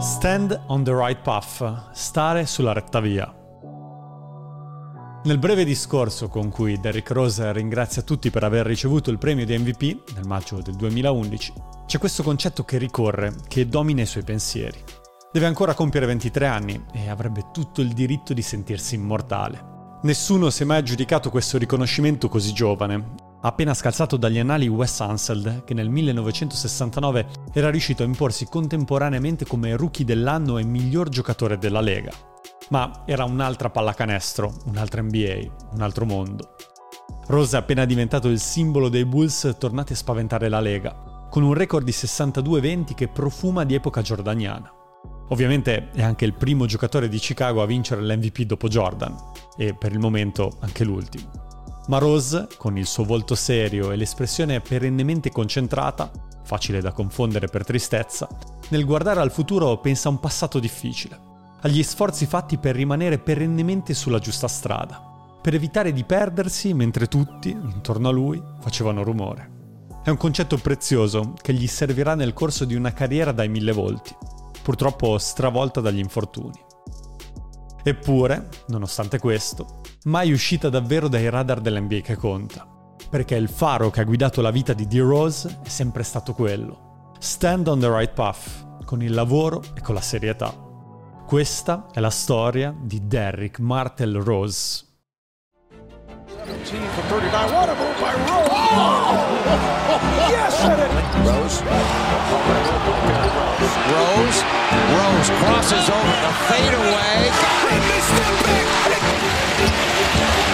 Stand on the right path, stare sulla retta via. Nel breve discorso con cui Derrick Rose ringrazia tutti per aver ricevuto il premio di MVP nel maggio del 2011, c'è questo concetto che ricorre, che domina i suoi pensieri. Deve ancora compiere 23 anni e avrebbe tutto il diritto di sentirsi immortale. Nessuno si è mai aggiudicato questo riconoscimento così giovane. Appena scalzato dagli annali Wes Anseld, che nel 1969 era riuscito a imporsi contemporaneamente come rookie dell'anno e miglior giocatore della Lega. Ma era un'altra pallacanestro, un'altra NBA, un altro mondo. Rose è appena diventato il simbolo dei Bulls tornati a spaventare la Lega, con un record di 62-20 che profuma di epoca giordaniana. Ovviamente è anche il primo giocatore di Chicago a vincere l'MVP dopo Jordan e per il momento anche l'ultimo. Ma Rose, con il suo volto serio e l'espressione perennemente concentrata, facile da confondere per tristezza, nel guardare al futuro pensa a un passato difficile, agli sforzi fatti per rimanere perennemente sulla giusta strada, per evitare di perdersi mentre tutti, intorno a lui, facevano rumore. È un concetto prezioso che gli servirà nel corso di una carriera dai mille volti purtroppo stravolta dagli infortuni. Eppure, nonostante questo, mai uscita davvero dai radar dell'NBA che conta, perché il faro che ha guidato la vita di D-Rose è sempre stato quello. Stand on the right path, con il lavoro e con la serietà. Questa è la storia di Derrick Martel Rose. 17 for 39. What a move by Rose! Oh! Yes, Rose. Rose. Rose crosses over the fadeaway. Got it. They step back.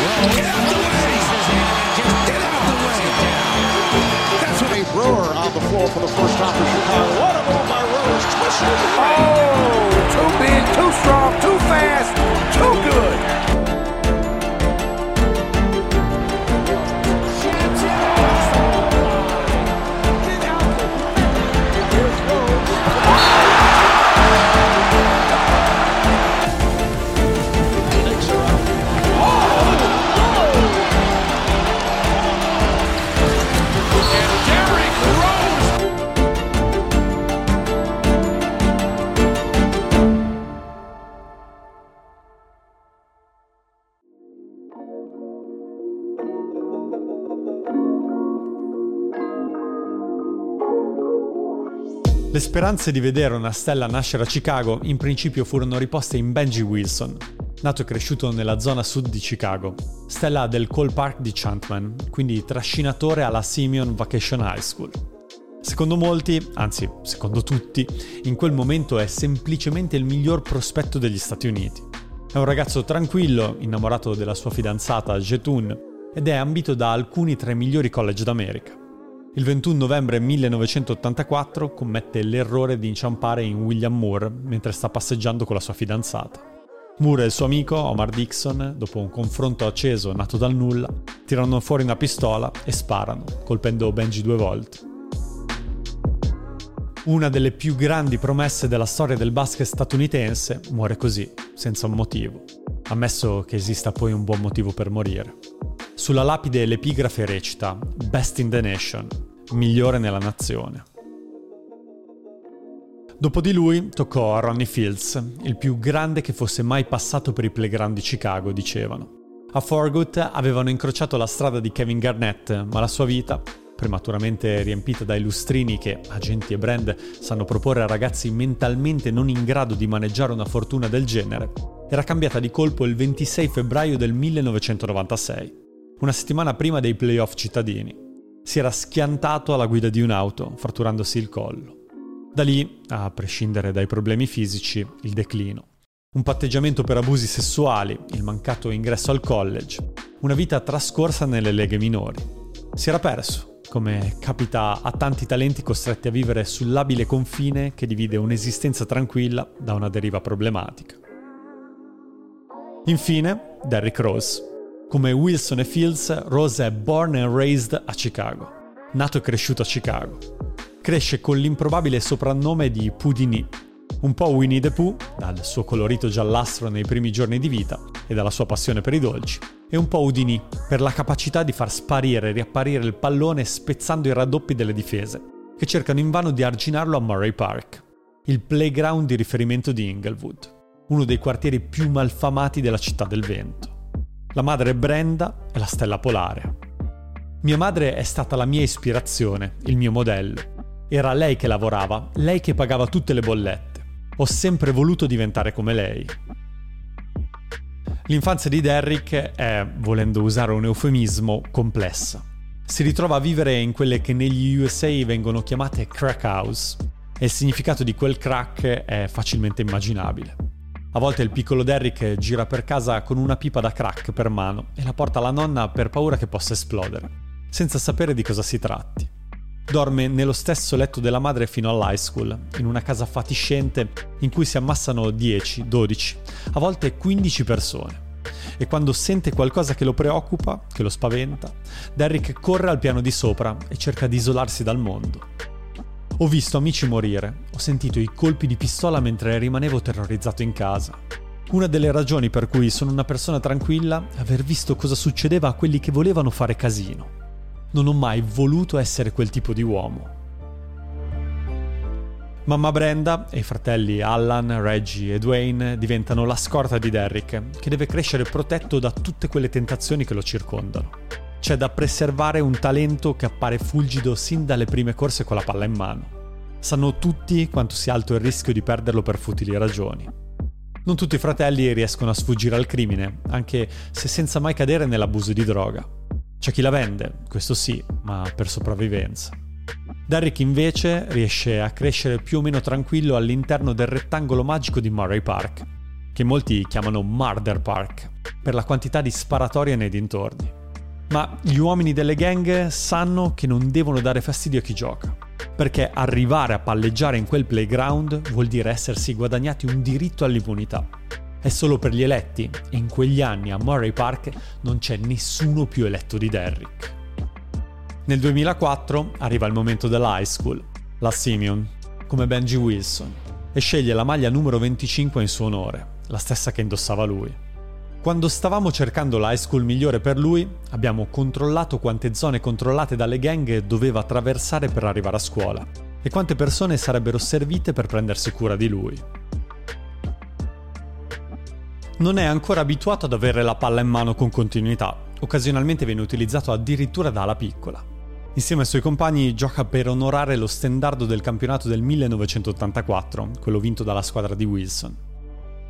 Get out the way. Get out the way. That's what a Brewer on the floor for the first time for Chicago. What a move by Rose. Twisted. Oh, too big, too strong, too fast, speranze di vedere una stella nascere a Chicago in principio furono riposte in Benji Wilson, nato e cresciuto nella zona sud di Chicago, stella del Cole Park di Chantman, quindi trascinatore alla Simeon Vacation High School. Secondo molti, anzi secondo tutti, in quel momento è semplicemente il miglior prospetto degli Stati Uniti. È un ragazzo tranquillo, innamorato della sua fidanzata Jetun, ed è ambito da alcuni tra i migliori college d'America. Il 21 novembre 1984 commette l'errore di inciampare in William Moore mentre sta passeggiando con la sua fidanzata. Moore e il suo amico, Omar Dixon, dopo un confronto acceso nato dal nulla, tirano fuori una pistola e sparano, colpendo Benji due volte. Una delle più grandi promesse della storia del basket statunitense muore così, senza un motivo, ammesso che esista poi un buon motivo per morire. Sulla lapide l'epigrafe recita Best in the Nation, migliore nella nazione. Dopo di lui toccò a Ronnie Fields, il più grande che fosse mai passato per i playground di Chicago, dicevano. A Forgut avevano incrociato la strada di Kevin Garnett, ma la sua vita, prematuramente riempita dai lustrini che agenti e brand sanno proporre a ragazzi mentalmente non in grado di maneggiare una fortuna del genere, era cambiata di colpo il 26 febbraio del 1996 una settimana prima dei playoff cittadini. Si era schiantato alla guida di un'auto, fratturandosi il collo. Da lì, a prescindere dai problemi fisici, il declino. Un patteggiamento per abusi sessuali, il mancato ingresso al college, una vita trascorsa nelle leghe minori. Si era perso, come capita a tanti talenti costretti a vivere sul labile confine che divide un'esistenza tranquilla da una deriva problematica. Infine, Derrick Rose, come Wilson e Fields, Rose è born and raised a Chicago, nato e cresciuto a Chicago. Cresce con l'improbabile soprannome di Pudini, un po' Winnie the Pooh, dal suo colorito giallastro nei primi giorni di vita e dalla sua passione per i dolci, e un po' Udini, per la capacità di far sparire e riapparire il pallone spezzando i raddoppi delle difese, che cercano invano di arginarlo a Murray Park, il playground di riferimento di Inglewood, uno dei quartieri più malfamati della città del vento. La madre Brenda è la stella polare. Mia madre è stata la mia ispirazione, il mio modello. Era lei che lavorava, lei che pagava tutte le bollette. Ho sempre voluto diventare come lei. L'infanzia di Derrick è, volendo usare un eufemismo, complessa. Si ritrova a vivere in quelle che negli USA vengono chiamate crack house, e il significato di quel crack è facilmente immaginabile. A volte il piccolo Derrick gira per casa con una pipa da crack per mano e la porta alla nonna per paura che possa esplodere, senza sapere di cosa si tratti. Dorme nello stesso letto della madre fino all'high school, in una casa fatiscente in cui si ammassano 10, 12, a volte 15 persone. E quando sente qualcosa che lo preoccupa, che lo spaventa, Derrick corre al piano di sopra e cerca di isolarsi dal mondo. Ho visto amici morire, ho sentito i colpi di pistola mentre rimanevo terrorizzato in casa. Una delle ragioni per cui sono una persona tranquilla è aver visto cosa succedeva a quelli che volevano fare casino. Non ho mai voluto essere quel tipo di uomo. Mamma Brenda e i fratelli Allan, Reggie e Dwayne diventano la scorta di Derrick, che deve crescere protetto da tutte quelle tentazioni che lo circondano. C'è da preservare un talento che appare fulgido sin dalle prime corse con la palla in mano. Sanno tutti quanto sia alto il rischio di perderlo per futili ragioni. Non tutti i fratelli riescono a sfuggire al crimine, anche se senza mai cadere nell'abuso di droga. C'è chi la vende, questo sì, ma per sopravvivenza. Derrick invece riesce a crescere più o meno tranquillo all'interno del rettangolo magico di Murray Park, che molti chiamano Murder Park, per la quantità di sparatorie nei dintorni. Ma gli uomini delle gang sanno che non devono dare fastidio a chi gioca, perché arrivare a palleggiare in quel playground vuol dire essersi guadagnati un diritto all'immunità. È solo per gli eletti e in quegli anni a Murray Park non c'è nessuno più eletto di Derrick. Nel 2004 arriva il momento dell'high school, la Simeon, come Benji Wilson, e sceglie la maglia numero 25 in suo onore, la stessa che indossava lui. Quando stavamo cercando l'high school migliore per lui, abbiamo controllato quante zone controllate dalle gang doveva attraversare per arrivare a scuola e quante persone sarebbero servite per prendersi cura di lui. Non è ancora abituato ad avere la palla in mano con continuità, occasionalmente viene utilizzato addirittura da ala piccola. Insieme ai suoi compagni gioca per onorare lo stendardo del campionato del 1984, quello vinto dalla squadra di Wilson.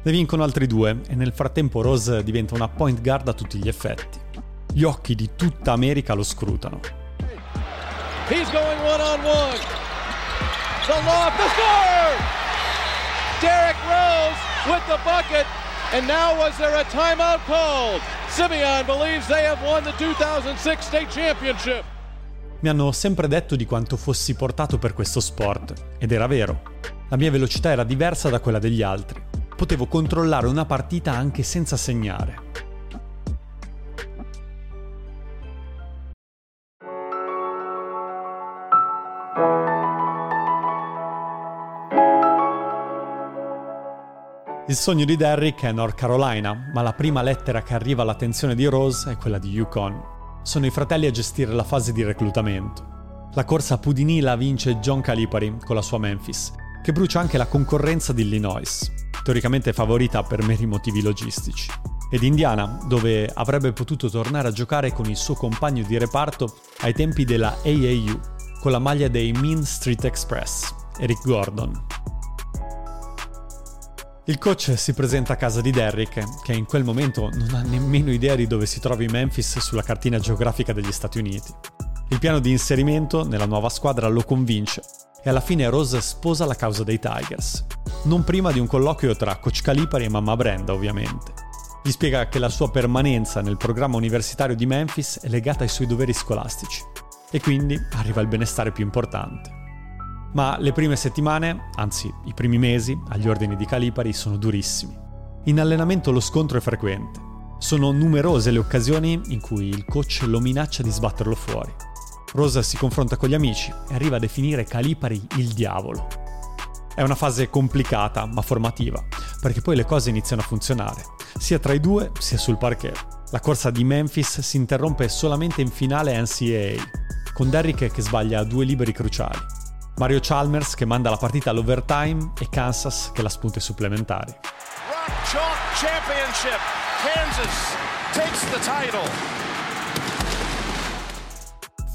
Ne vincono altri due e nel frattempo Rose diventa una point guard a tutti gli effetti. Gli occhi di tutta America lo scrutano. He's going one on one. The loft, the score! Derek Rose with the bucket. And now was there a timeout called? Simeon believes they have won the 2006 state championship. Mi hanno sempre detto di quanto fossi portato per questo sport, ed era vero. La mia velocità era diversa da quella degli altri potevo controllare una partita anche senza segnare. Il sogno di Derrick è North Carolina, ma la prima lettera che arriva all'attenzione di Rose è quella di Yukon. Sono i fratelli a gestire la fase di reclutamento. La corsa a Pudini la vince John Calipari con la sua Memphis, che brucia anche la concorrenza di Illinois teoricamente favorita per meri motivi logistici. Ed Indiana, dove avrebbe potuto tornare a giocare con il suo compagno di reparto ai tempi della AAU, con la maglia dei Mean Street Express, Eric Gordon. Il coach si presenta a casa di Derrick, che in quel momento non ha nemmeno idea di dove si trovi Memphis sulla cartina geografica degli Stati Uniti. Il piano di inserimento nella nuova squadra lo convince e alla fine Rose sposa la causa dei Tigers, non prima di un colloquio tra Coach Calipari e mamma Brenda ovviamente. Gli spiega che la sua permanenza nel programma universitario di Memphis è legata ai suoi doveri scolastici e quindi arriva il benestare più importante. Ma le prime settimane, anzi i primi mesi, agli ordini di Calipari sono durissimi. In allenamento lo scontro è frequente. Sono numerose le occasioni in cui il coach lo minaccia di sbatterlo fuori. Rosa si confronta con gli amici e arriva a definire Calipari il diavolo. È una fase complicata ma formativa, perché poi le cose iniziano a funzionare, sia tra i due sia sul parquet. La corsa di Memphis si interrompe solamente in finale NCAA, con Derrick che sbaglia due liberi cruciali. Mario Chalmers che manda la partita all'overtime e Kansas che la spunta ai supplementari. Rock Chalk Championship. Kansas takes the title.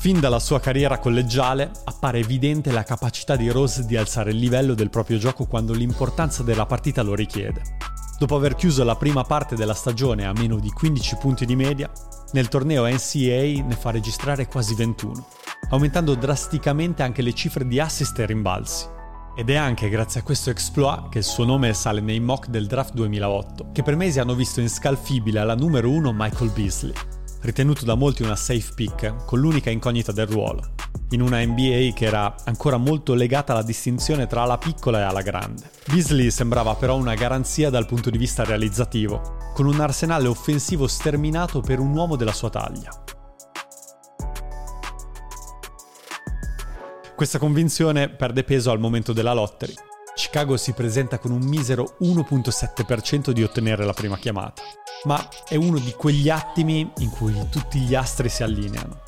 Fin dalla sua carriera collegiale appare evidente la capacità di Rose di alzare il livello del proprio gioco quando l'importanza della partita lo richiede. Dopo aver chiuso la prima parte della stagione a meno di 15 punti di media, nel torneo NCAA ne fa registrare quasi 21, aumentando drasticamente anche le cifre di assist e rimbalzi. Ed è anche grazie a questo exploit che il suo nome sale nei mock del draft 2008, che per mesi hanno visto inscalfibile alla numero 1 Michael Beasley, ritenuto da molti una safe pick, con l'unica incognita del ruolo, in una NBA che era ancora molto legata alla distinzione tra la piccola e alla grande. Beasley sembrava però una garanzia dal punto di vista realizzativo, con un arsenale offensivo sterminato per un uomo della sua taglia. Questa convinzione perde peso al momento della lottery. Chicago si presenta con un misero 1.7% di ottenere la prima chiamata ma è uno di quegli attimi in cui tutti gli astri si allineano.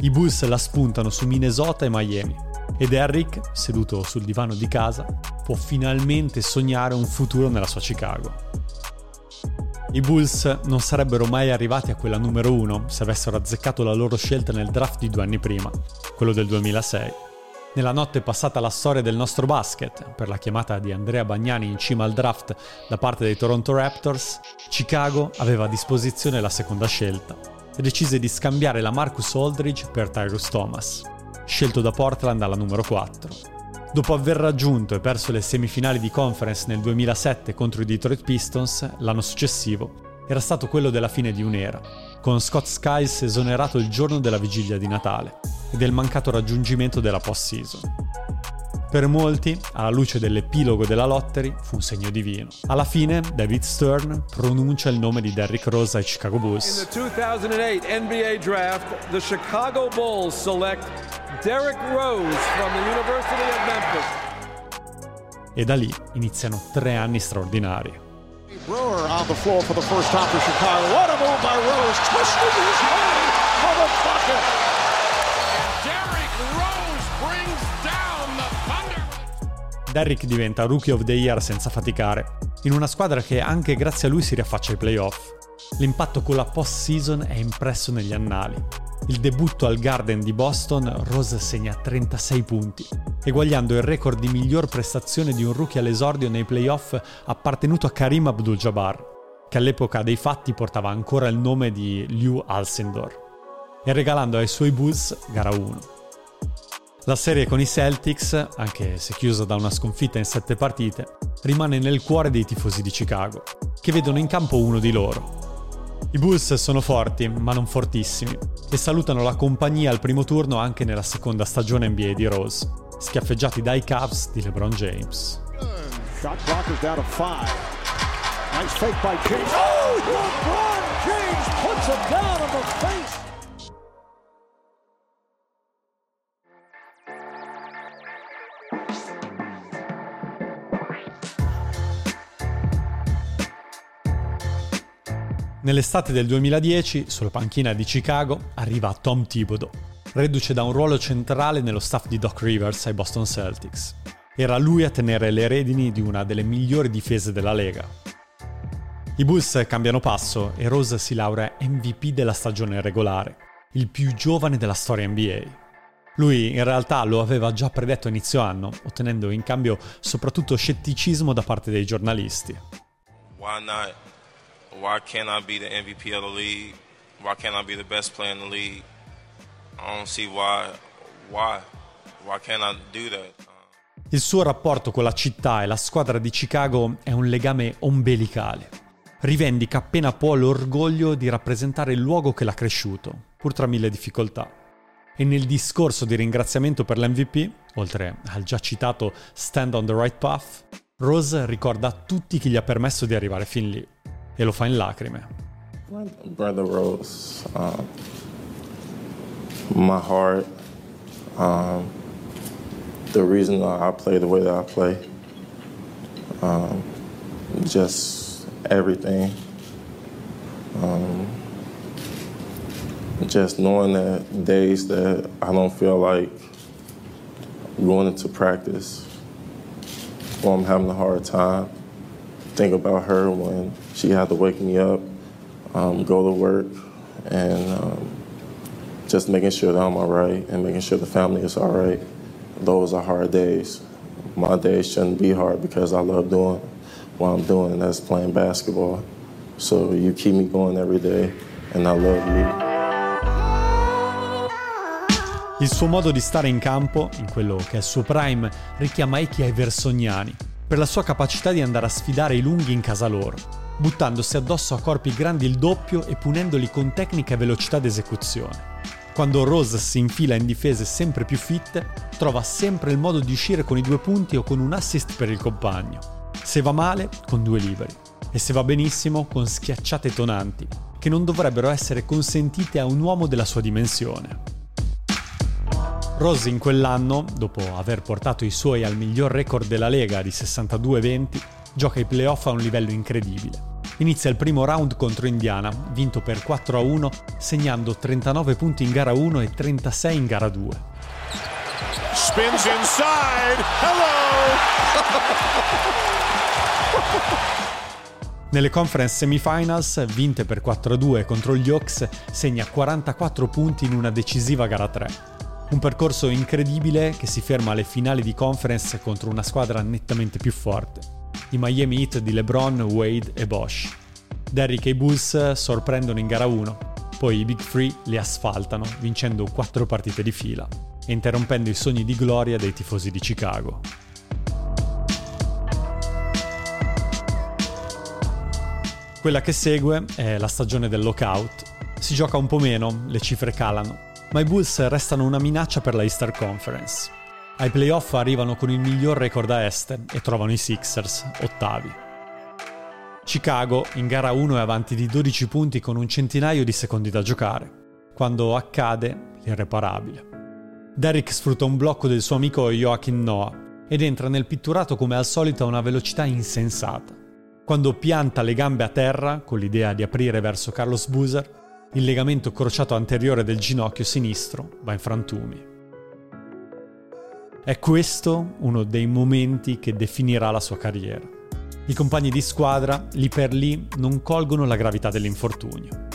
I Bulls la spuntano su Minnesota e Miami ed Eric, seduto sul divano di casa, può finalmente sognare un futuro nella sua Chicago. I Bulls non sarebbero mai arrivati a quella numero uno se avessero azzeccato la loro scelta nel draft di due anni prima, quello del 2006 nella notte passata alla storia del nostro basket, per la chiamata di Andrea Bagnani in cima al draft da parte dei Toronto Raptors, Chicago aveva a disposizione la seconda scelta e decise di scambiare la Marcus Aldridge per Tyrus Thomas, scelto da Portland alla numero 4. Dopo aver raggiunto e perso le semifinali di conference nel 2007 contro i Detroit Pistons, l'anno successivo era stato quello della fine di un'era, con Scott Skiles esonerato il giorno della vigilia di Natale e del mancato raggiungimento della post-season. Per molti, alla luce dell'epilogo della lottery, fu un segno divino. Alla fine, David Stern pronuncia il nome di Derrick Rose ai Chicago Bulls. In the 2008 NBA draft, the Chicago Bulls select Derrick Rose from the University of Memphis. E da lì iniziano tre anni straordinari. Brewer on the floor for the first time for Chicago. What a move by Rose, twisting his mind for the bucket. Derrick diventa Rookie of the Year senza faticare, in una squadra che anche grazie a lui si riaffaccia ai playoff. L'impatto con la post-season è impresso negli annali. Il debutto al Garden di Boston, Rose segna 36 punti, eguagliando il record di miglior prestazione di un rookie all'esordio nei playoff appartenuto a Karim Abdul-Jabbar, che all'epoca dei fatti portava ancora il nome di Lew Alcindor, e regalando ai suoi Bulls gara 1. La serie con i Celtics, anche se chiusa da una sconfitta in sette partite, rimane nel cuore dei tifosi di Chicago, che vedono in campo uno di loro. I Bulls sono forti, ma non fortissimi, e salutano la compagnia al primo turno anche nella seconda stagione NBA di Rose, schiaffeggiati dai Cavs di LeBron James. Shot. Nice fake by James. Oh, LeBron James puts him down on the face. Nell'estate del 2010, sulla panchina di Chicago, arriva Tom Thibodeau, reduce da un ruolo centrale nello staff di Doc Rivers ai Boston Celtics. Era lui a tenere le redini di una delle migliori difese della Lega. I Bulls cambiano passo e Rose si laurea MVP della stagione regolare, il più giovane della storia NBA. Lui in realtà lo aveva già predetto a inizio anno, ottenendo in cambio soprattutto scetticismo da parte dei giornalisti. Why not why can't I be the MVP of the league? Why can't I be the best player in the league? I don't see why. Why? Why can't I do that? Il suo rapporto con la città e la squadra di Chicago è un legame ombelicale. Rivendica appena può l'orgoglio di rappresentare il luogo che l'ha cresciuto, pur tra mille difficoltà. E nel discorso di ringraziamento per l'MVP, oltre al già citato Stand on the Right Path, Rose ricorda a tutti chi gli ha permesso di arrivare fin lì e lo fa in lacrime. Brother Rose, um, my heart, um, the reason I play the way that I play, um, just everything. Um, just knowing that days that I don't feel like going into practice, or I'm having a hard time, think about her when she had to wake me up, um, go to work, and um, just making sure that I'm all right and making sure the family is all right. Those are hard days. My days shouldn't be hard because I love doing what I'm doing, and that's playing basketball. So you keep me going every day, and I love you. Il suo modo di stare in campo, in quello che è il suo prime, richiama Echi ai Versoniani, per la sua capacità di andare a sfidare i lunghi in casa loro, buttandosi addosso a corpi grandi il doppio e punendoli con tecnica e velocità d'esecuzione. Quando Rose si infila in difese sempre più fitte, trova sempre il modo di uscire con i due punti o con un assist per il compagno. Se va male, con due liberi. E se va benissimo, con schiacciate tonanti, che non dovrebbero essere consentite a un uomo della sua dimensione. Rose in quell'anno, dopo aver portato i suoi al miglior record della Lega di 62-20, gioca i playoff a un livello incredibile. Inizia il primo round contro Indiana, vinto per 4-1, segnando 39 punti in gara 1 e 36 in gara 2. Spins inside. Hello! Nelle conference semifinals, vinte per 4-2 contro gli Hawks, segna 44 punti in una decisiva gara 3. Un percorso incredibile che si ferma alle finali di conference contro una squadra nettamente più forte, i Miami Heat di LeBron, Wade e Bosch. Derrick e i Bulls sorprendono in gara 1, poi i Big Free li asfaltano vincendo 4 partite di fila e interrompendo i sogni di gloria dei tifosi di Chicago. Quella che segue è la stagione del lockout. Si gioca un po' meno, le cifre calano, ma i Bulls restano una minaccia per la Easter Conference. Ai playoff arrivano con il miglior record a est e trovano i Sixers, ottavi. Chicago in gara 1 è avanti di 12 punti con un centinaio di secondi da giocare, quando accade l'irreparabile. Derrick sfrutta un blocco del suo amico Joachim Noah ed entra nel pitturato come al solito a una velocità insensata. Quando pianta le gambe a terra, con l'idea di aprire verso Carlos Boozer, il legamento crociato anteriore del ginocchio sinistro va in frantumi. È questo uno dei momenti che definirà la sua carriera. I compagni di squadra, lì per lì, non colgono la gravità dell'infortunio.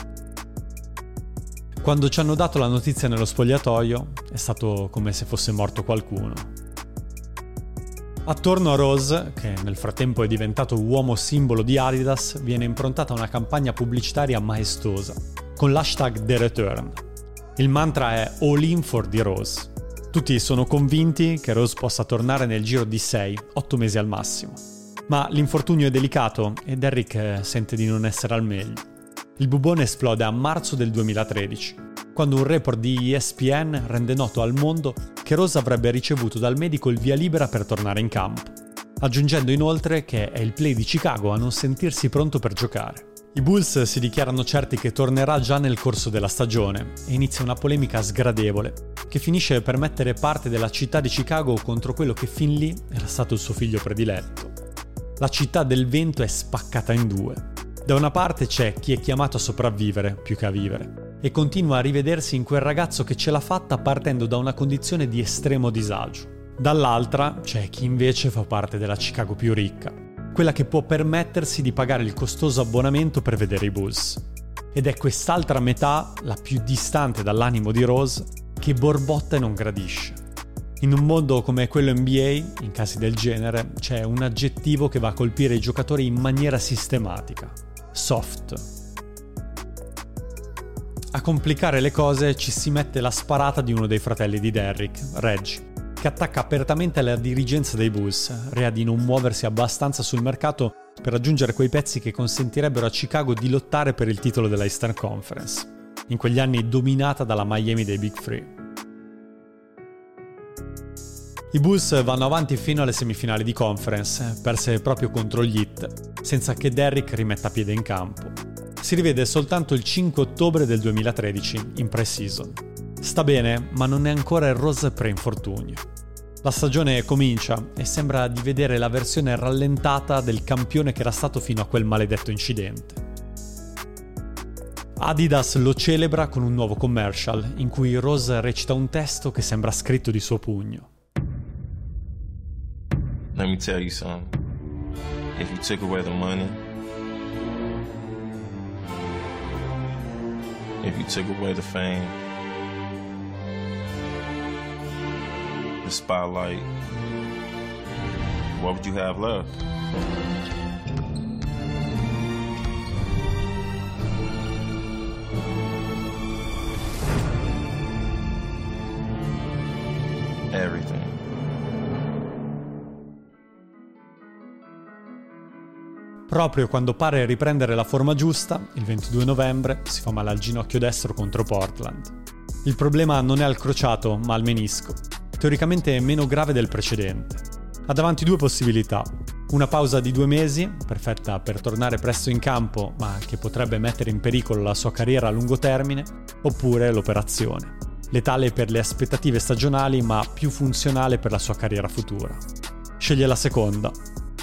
Quando ci hanno dato la notizia nello spogliatoio, è stato come se fosse morto qualcuno. Attorno a Rose, che nel frattempo è diventato uomo simbolo di Adidas, viene improntata una campagna pubblicitaria maestosa, con l'hashtag The Return. Il mantra è All in for the Rose. Tutti sono convinti che Rose possa tornare nel giro di 6-8 mesi al massimo. Ma l'infortunio è delicato e Derrick eh, sente di non essere al meglio. Il bubone esplode a marzo del 2013, quando un report di ESPN rende noto al mondo che Rose avrebbe ricevuto dal medico il via libera per tornare in campo, aggiungendo inoltre che è il play di Chicago a non sentirsi pronto per giocare. I Bulls si dichiarano certi che tornerà già nel corso della stagione e inizia una polemica sgradevole che finisce per mettere parte della città di Chicago contro quello che fin lì era stato il suo figlio prediletto. La città del vento è spaccata in due. Da una parte c'è chi è chiamato a sopravvivere più che a vivere e continua a rivedersi in quel ragazzo che ce l'ha fatta partendo da una condizione di estremo disagio. Dall'altra c'è chi invece fa parte della Chicago più ricca quella che può permettersi di pagare il costoso abbonamento per vedere i Bulls. Ed è quest'altra metà, la più distante dall'animo di Rose, che borbotta e non gradisce. In un mondo come quello NBA, in casi del genere, c'è un aggettivo che va a colpire i giocatori in maniera sistematica. Soft. A complicare le cose ci si mette la sparata di uno dei fratelli di Derrick, Reggie che attacca apertamente la dirigenza dei Bulls, rea di non muoversi abbastanza sul mercato per raggiungere quei pezzi che consentirebbero a Chicago di lottare per il titolo della Eastern Conference, in quegli anni dominata dalla Miami dei Big Three. I Bulls vanno avanti fino alle semifinali di conference, perse proprio contro gli Heat, senza che Derrick rimetta piede in campo. Si rivede soltanto il 5 ottobre del 2013, in pre-season. Sta bene, ma non è ancora il rose pre-infortunio. La stagione comincia e sembra di vedere la versione rallentata del campione che era stato fino a quel maledetto incidente. Adidas lo celebra con un nuovo commercial in cui Rose recita un testo che sembra scritto di suo pugno. Let me tell you something. If you took away the money, if you took away the fame, the spotlight, what would you have left? Everything. Proprio quando pare riprendere la forma giusta, il 22 novembre, si fa male al ginocchio destro contro Portland. Il problema non è al crociato, ma al menisco. Teoricamente meno grave del precedente. Ha davanti due possibilità. Una pausa di due mesi, perfetta per tornare presto in campo, ma che potrebbe mettere in pericolo la sua carriera a lungo termine, oppure l'operazione. Letale per le aspettative stagionali, ma più funzionale per la sua carriera futura. Sceglie la seconda,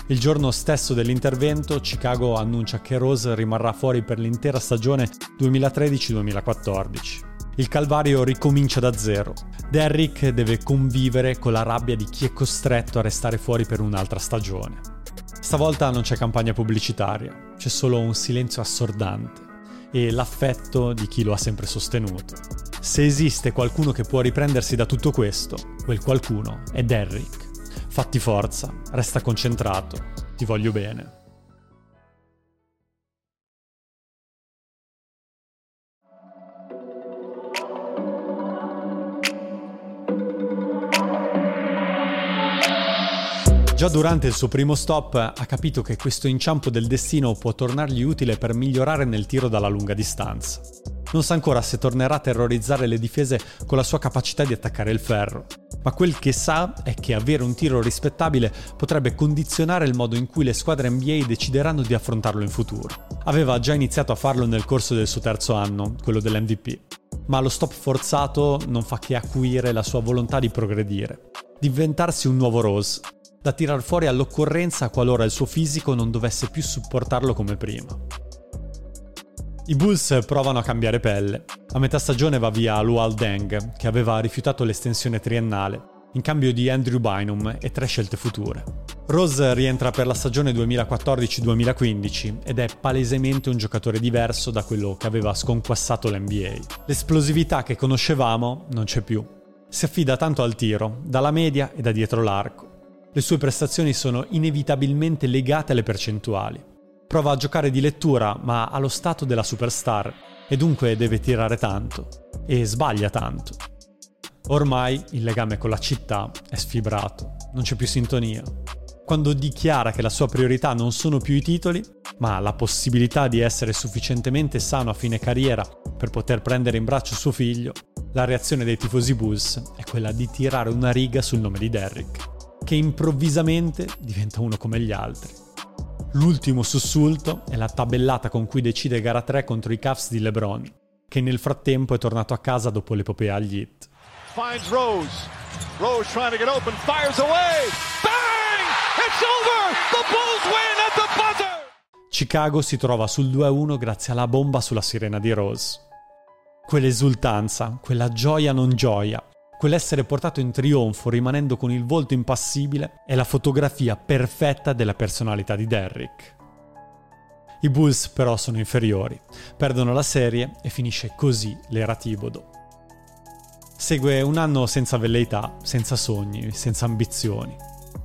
il giorno stesso dell'intervento, Chicago annuncia che Rose rimarrà fuori per l'intera stagione 2013-2014. Il calvario ricomincia da zero. Derrick deve convivere con la rabbia di chi è costretto a restare fuori per un'altra stagione. Stavolta non c'è campagna pubblicitaria, c'è solo un silenzio assordante e l'affetto di chi lo ha sempre sostenuto. Se esiste qualcuno che può riprendersi da tutto questo, quel qualcuno è Derrick. Fatti forza, resta concentrato, ti voglio bene. Già durante il suo primo stop ha capito che questo inciampo del destino può tornargli utile per migliorare nel tiro dalla lunga distanza. Non sa ancora se tornerà a terrorizzare le difese con la sua capacità di attaccare il ferro, ma quel che sa è che avere un tiro rispettabile potrebbe condizionare il modo in cui le squadre NBA decideranno di affrontarlo in futuro. Aveva già iniziato a farlo nel corso del suo terzo anno, quello dell'MVP, ma lo stop forzato non fa che acuire la sua volontà di progredire, diventarsi un nuovo Rose, da tirar fuori all'occorrenza qualora il suo fisico non dovesse più supportarlo come prima. I Bulls provano a cambiare pelle. A metà stagione va via Lual Deng, che aveva rifiutato l'estensione triennale, in cambio di Andrew Bynum e tre scelte future. Rose rientra per la stagione 2014-2015 ed è palesemente un giocatore diverso da quello che aveva sconquassato l'NBA. L'esplosività che conoscevamo non c'è più. Si affida tanto al tiro, dalla media e da dietro l'arco. Le sue prestazioni sono inevitabilmente legate alle percentuali. Prova a giocare di lettura, ma ha lo stato della superstar e dunque deve tirare tanto. E sbaglia tanto. Ormai il legame con la città è sfibrato, non c'è più sintonia. Quando dichiara che la sua priorità non sono più i titoli, ma la possibilità di essere sufficientemente sano a fine carriera per poter prendere in braccio suo figlio, la reazione dei tifosi Bulls è quella di tirare una riga sul nome di Derrick, che improvvisamente diventa uno come gli altri. L'ultimo sussulto è la tabellata con cui decide gara 3 contro i Cavs di LeBron, che nel frattempo è tornato a casa dopo l'epopea agli hit. Finds Rose. Rose trying to get open, fires away. Bang! It's over! The Bulls win at the buzzer! Chicago si trova sul 2-1 grazie alla bomba sulla sirena di Rose. Quell'esultanza, quella gioia non gioia, Quell'essere portato in trionfo rimanendo con il volto impassibile è la fotografia perfetta della personalità di Derrick. I Bulls però sono inferiori, perdono la serie e finisce così l'era Tibodo. Segue un anno senza velleità, senza sogni, senza ambizioni.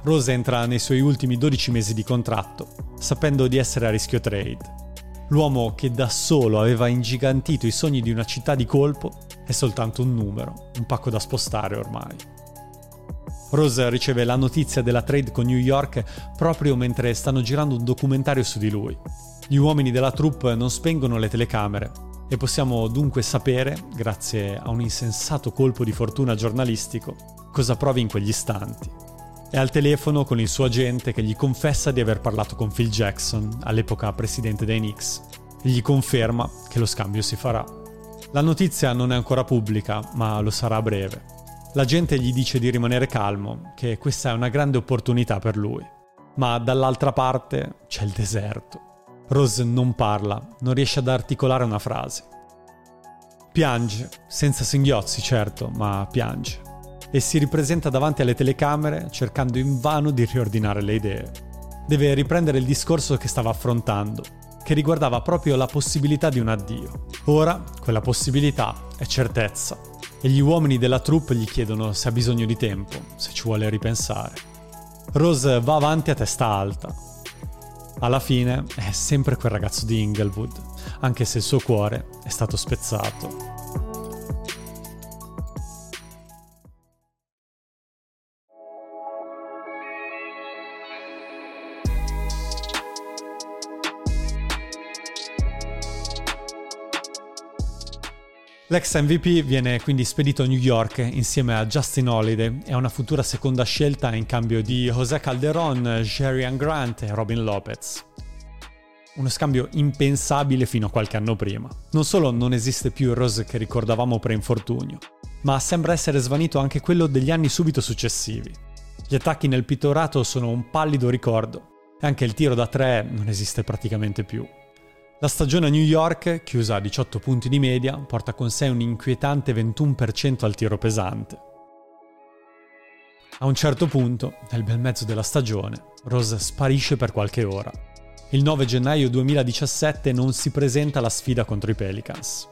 Rose entra nei suoi ultimi 12 mesi di contratto, sapendo di essere a rischio trade. L'uomo che da solo aveva ingigantito i sogni di una città di colpo è soltanto un numero, un pacco da spostare ormai. Rose riceve la notizia della trade con New York proprio mentre stanno girando un documentario su di lui. Gli uomini della troupe non spengono le telecamere e possiamo dunque sapere, grazie a un insensato colpo di fortuna giornalistico, cosa provi in quegli istanti. È al telefono con il suo agente che gli confessa di aver parlato con Phil Jackson, all'epoca presidente dei Knicks, e gli conferma che lo scambio si farà. La notizia non è ancora pubblica, ma lo sarà a breve. La gente gli dice di rimanere calmo, che questa è una grande opportunità per lui. Ma dall'altra parte c'è il deserto. Rose non parla, non riesce ad articolare una frase. Piange, senza singhiozzi certo, ma piange. e si ripresenta davanti alle telecamere cercando invano di riordinare le idee. Deve riprendere il discorso che stava affrontando, che riguardava proprio la possibilità di un addio. Ora quella possibilità è certezza e gli uomini della troupe gli chiedono se ha bisogno di tempo, se ci vuole ripensare. Rose va avanti a testa alta. Alla fine è sempre quel ragazzo di Inglewood, anche se il suo cuore è stato spezzato. L'ex MVP viene quindi spedito a New York insieme a Justin Holiday e a una futura seconda scelta in cambio di José Calderon, Jerry Grant e Robin Lopez. Uno scambio impensabile fino a qualche anno prima. Non solo non esiste più il Rose che ricordavamo pre-infortunio, ma sembra essere svanito anche quello degli anni subito successivi. Gli attacchi nel pittorato sono un pallido ricordo e anche il tiro da tre non esiste praticamente più. La stagione a New York, chiusa a 18 punti di media, porta con sé un inquietante 21% al tiro pesante. A un certo punto, nel bel mezzo della stagione, Rose sparisce per qualche ora. Il 9 gennaio 2017 non si presenta alla sfida contro i Pelicans.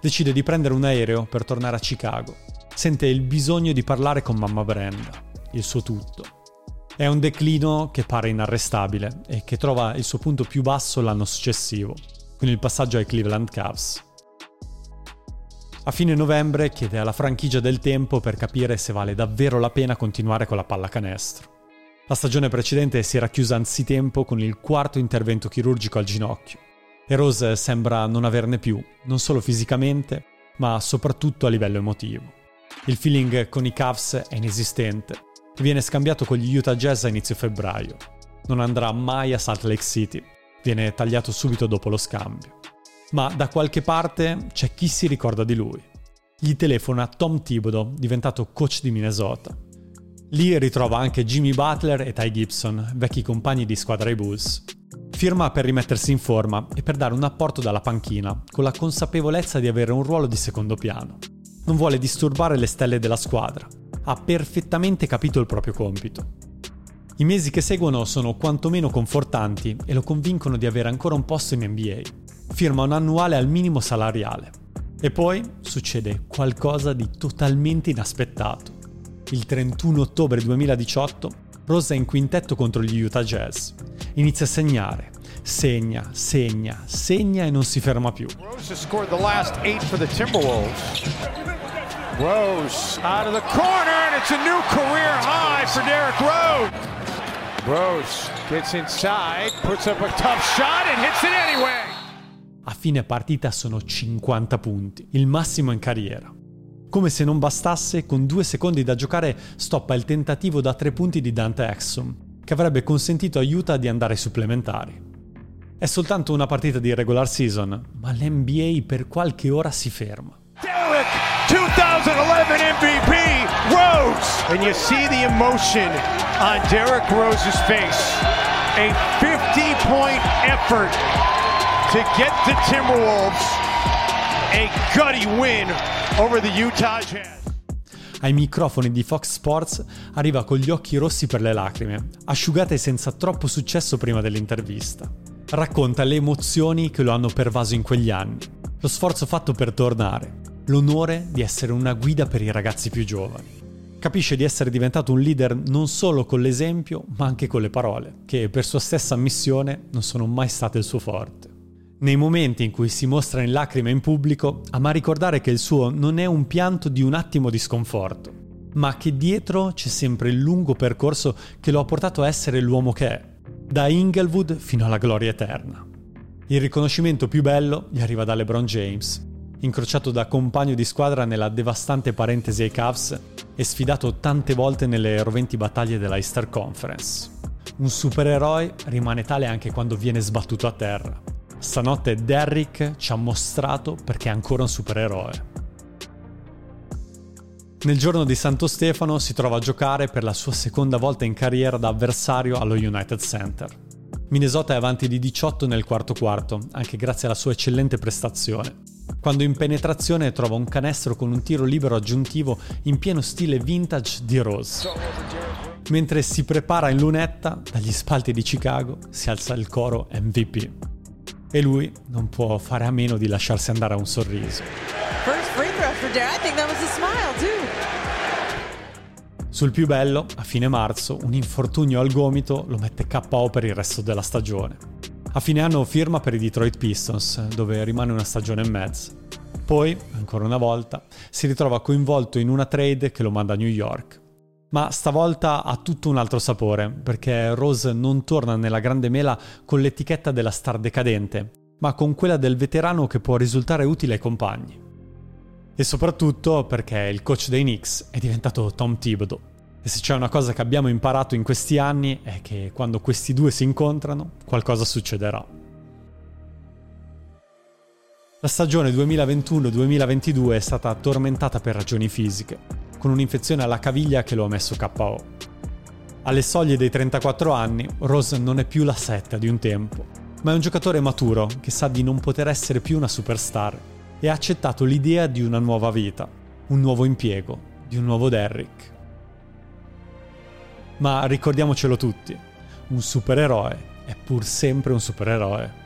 Decide di prendere un aereo per tornare a Chicago. Sente il bisogno di parlare con mamma Brenda, il suo tutto. È un declino che pare inarrestabile e che trova il suo punto più basso l'anno successivo, con il passaggio ai Cleveland Cavs. A fine novembre chiede alla franchigia del tempo per capire se vale davvero la pena continuare con la pallacanestro. La stagione precedente si era chiusa anzitempo con il quarto intervento chirurgico al ginocchio e Rose sembra non averne più, non solo fisicamente, ma soprattutto a livello emotivo. Il feeling con i Cavs è inesistente e viene scambiato con gli Utah Jazz a inizio febbraio. Non andrà mai a Salt Lake City viene tagliato subito dopo lo scambio. Ma da qualche parte c'è chi si ricorda di lui. Gli telefona Tom Thibodeau, diventato coach di Minnesota. Lì ritrova anche Jimmy Butler e Ty Gibson, vecchi compagni di squadra ai Bulls. Firma per rimettersi in forma e per dare un apporto dalla panchina, con la consapevolezza di avere un ruolo di secondo piano. Non vuole disturbare le stelle della squadra. Ha perfettamente capito il proprio compito. I mesi che seguono sono quantomeno confortanti e lo convincono di avere ancora un posto in NBA. Firma un annuale al minimo salariale. E poi succede qualcosa di totalmente inaspettato. Il 31 ottobre 2018 Rose è in quintetto contro gli Utah Jazz. Inizia a segnare, segna, segna, segna e non si ferma più. Rose has scored the last eight for the Timberwolves. Rose out of the corner and it's a new career high for Derrick Rose. Rose gets inside, puts up a tough shot and hits it anyway. A fine partita sono 50 punti, il massimo in carriera. Come se non bastasse, con due secondi da giocare stoppa il tentativo da tre punti di Dante Exum, che avrebbe consentito a Utah di andare ai supplementari. È soltanto una partita di regular season, ma l'NBA per qualche ora si ferma. Derek, 2011 MVP, Rose! And you see the emotion on Derrick Rose's face. A 50-point effort to get the Timberwolves a gutty win over the Utah Jazz. Ai microfoni di Fox Sports arriva con gli occhi rossi per le lacrime, asciugate senza troppo successo prima dell'intervista. Racconta le emozioni che lo hanno pervaso in quegli anni, lo sforzo fatto per tornare, l'onore di essere una guida per i ragazzi più giovani. Capisce di essere diventato un leader non solo con l'esempio, ma anche con le parole, che per sua stessa ammissione non sono mai state il suo forte. Nei momenti in cui si mostra in lacrime in pubblico, ama ricordare che il suo non è un pianto di un attimo di sconforto, ma che dietro c'è sempre il lungo percorso che lo ha portato a essere l'uomo che è, da Inglewood fino alla gloria eterna. Il riconoscimento più bello gli arriva da LeBron James, incrociato da compagno di squadra nella devastante parentesi ai Cavs e sfidato tante volte nelle roventi battaglie della Easter Conference. Un supereroe rimane tale anche quando viene sbattuto a terra. Stanotte Derrick ci ha mostrato perché è ancora un supereroe. Nel giorno di Santo Stefano si trova a giocare per la sua seconda volta in carriera da avversario allo United Center. Minnesota è avanti di 18 nel quarto quarto, anche grazie alla sua eccellente prestazione quando in penetrazione trova un canestro con un tiro libero aggiuntivo in pieno stile vintage di Rose. Mentre si prepara in lunetta, dagli spalti di Chicago si alza il coro MVP. E lui non può fare a meno di lasciarsi andare a un sorriso. Sul più bello, a fine marzo, un infortunio al gomito lo mette KO per il resto della stagione. A fine anno firma per i Detroit Pistons, dove rimane una stagione e mezza. Poi, ancora una volta, si ritrova coinvolto in una trade che lo manda a New York. Ma stavolta ha tutto un altro sapore, perché Rose non torna nella grande mela con l'etichetta della star decadente, ma con quella del veterano che può risultare utile ai compagni. E soprattutto perché il coach dei Knicks è diventato Tom Thibodeau, e se c'è una cosa che abbiamo imparato in questi anni è che quando questi due si incontrano, qualcosa succederà. La stagione 2021-2022 è stata tormentata per ragioni fisiche, con un'infezione alla caviglia che lo ha messo KO. Alle soglie dei 34 anni, Rose non è più la setta di un tempo, ma è un giocatore maturo che sa di non poter essere più una superstar e ha accettato l'idea di una nuova vita, un nuovo impiego, di un nuovo Derrick. Ma ricordiamocelo tutti, un supereroe è pur sempre un supereroe.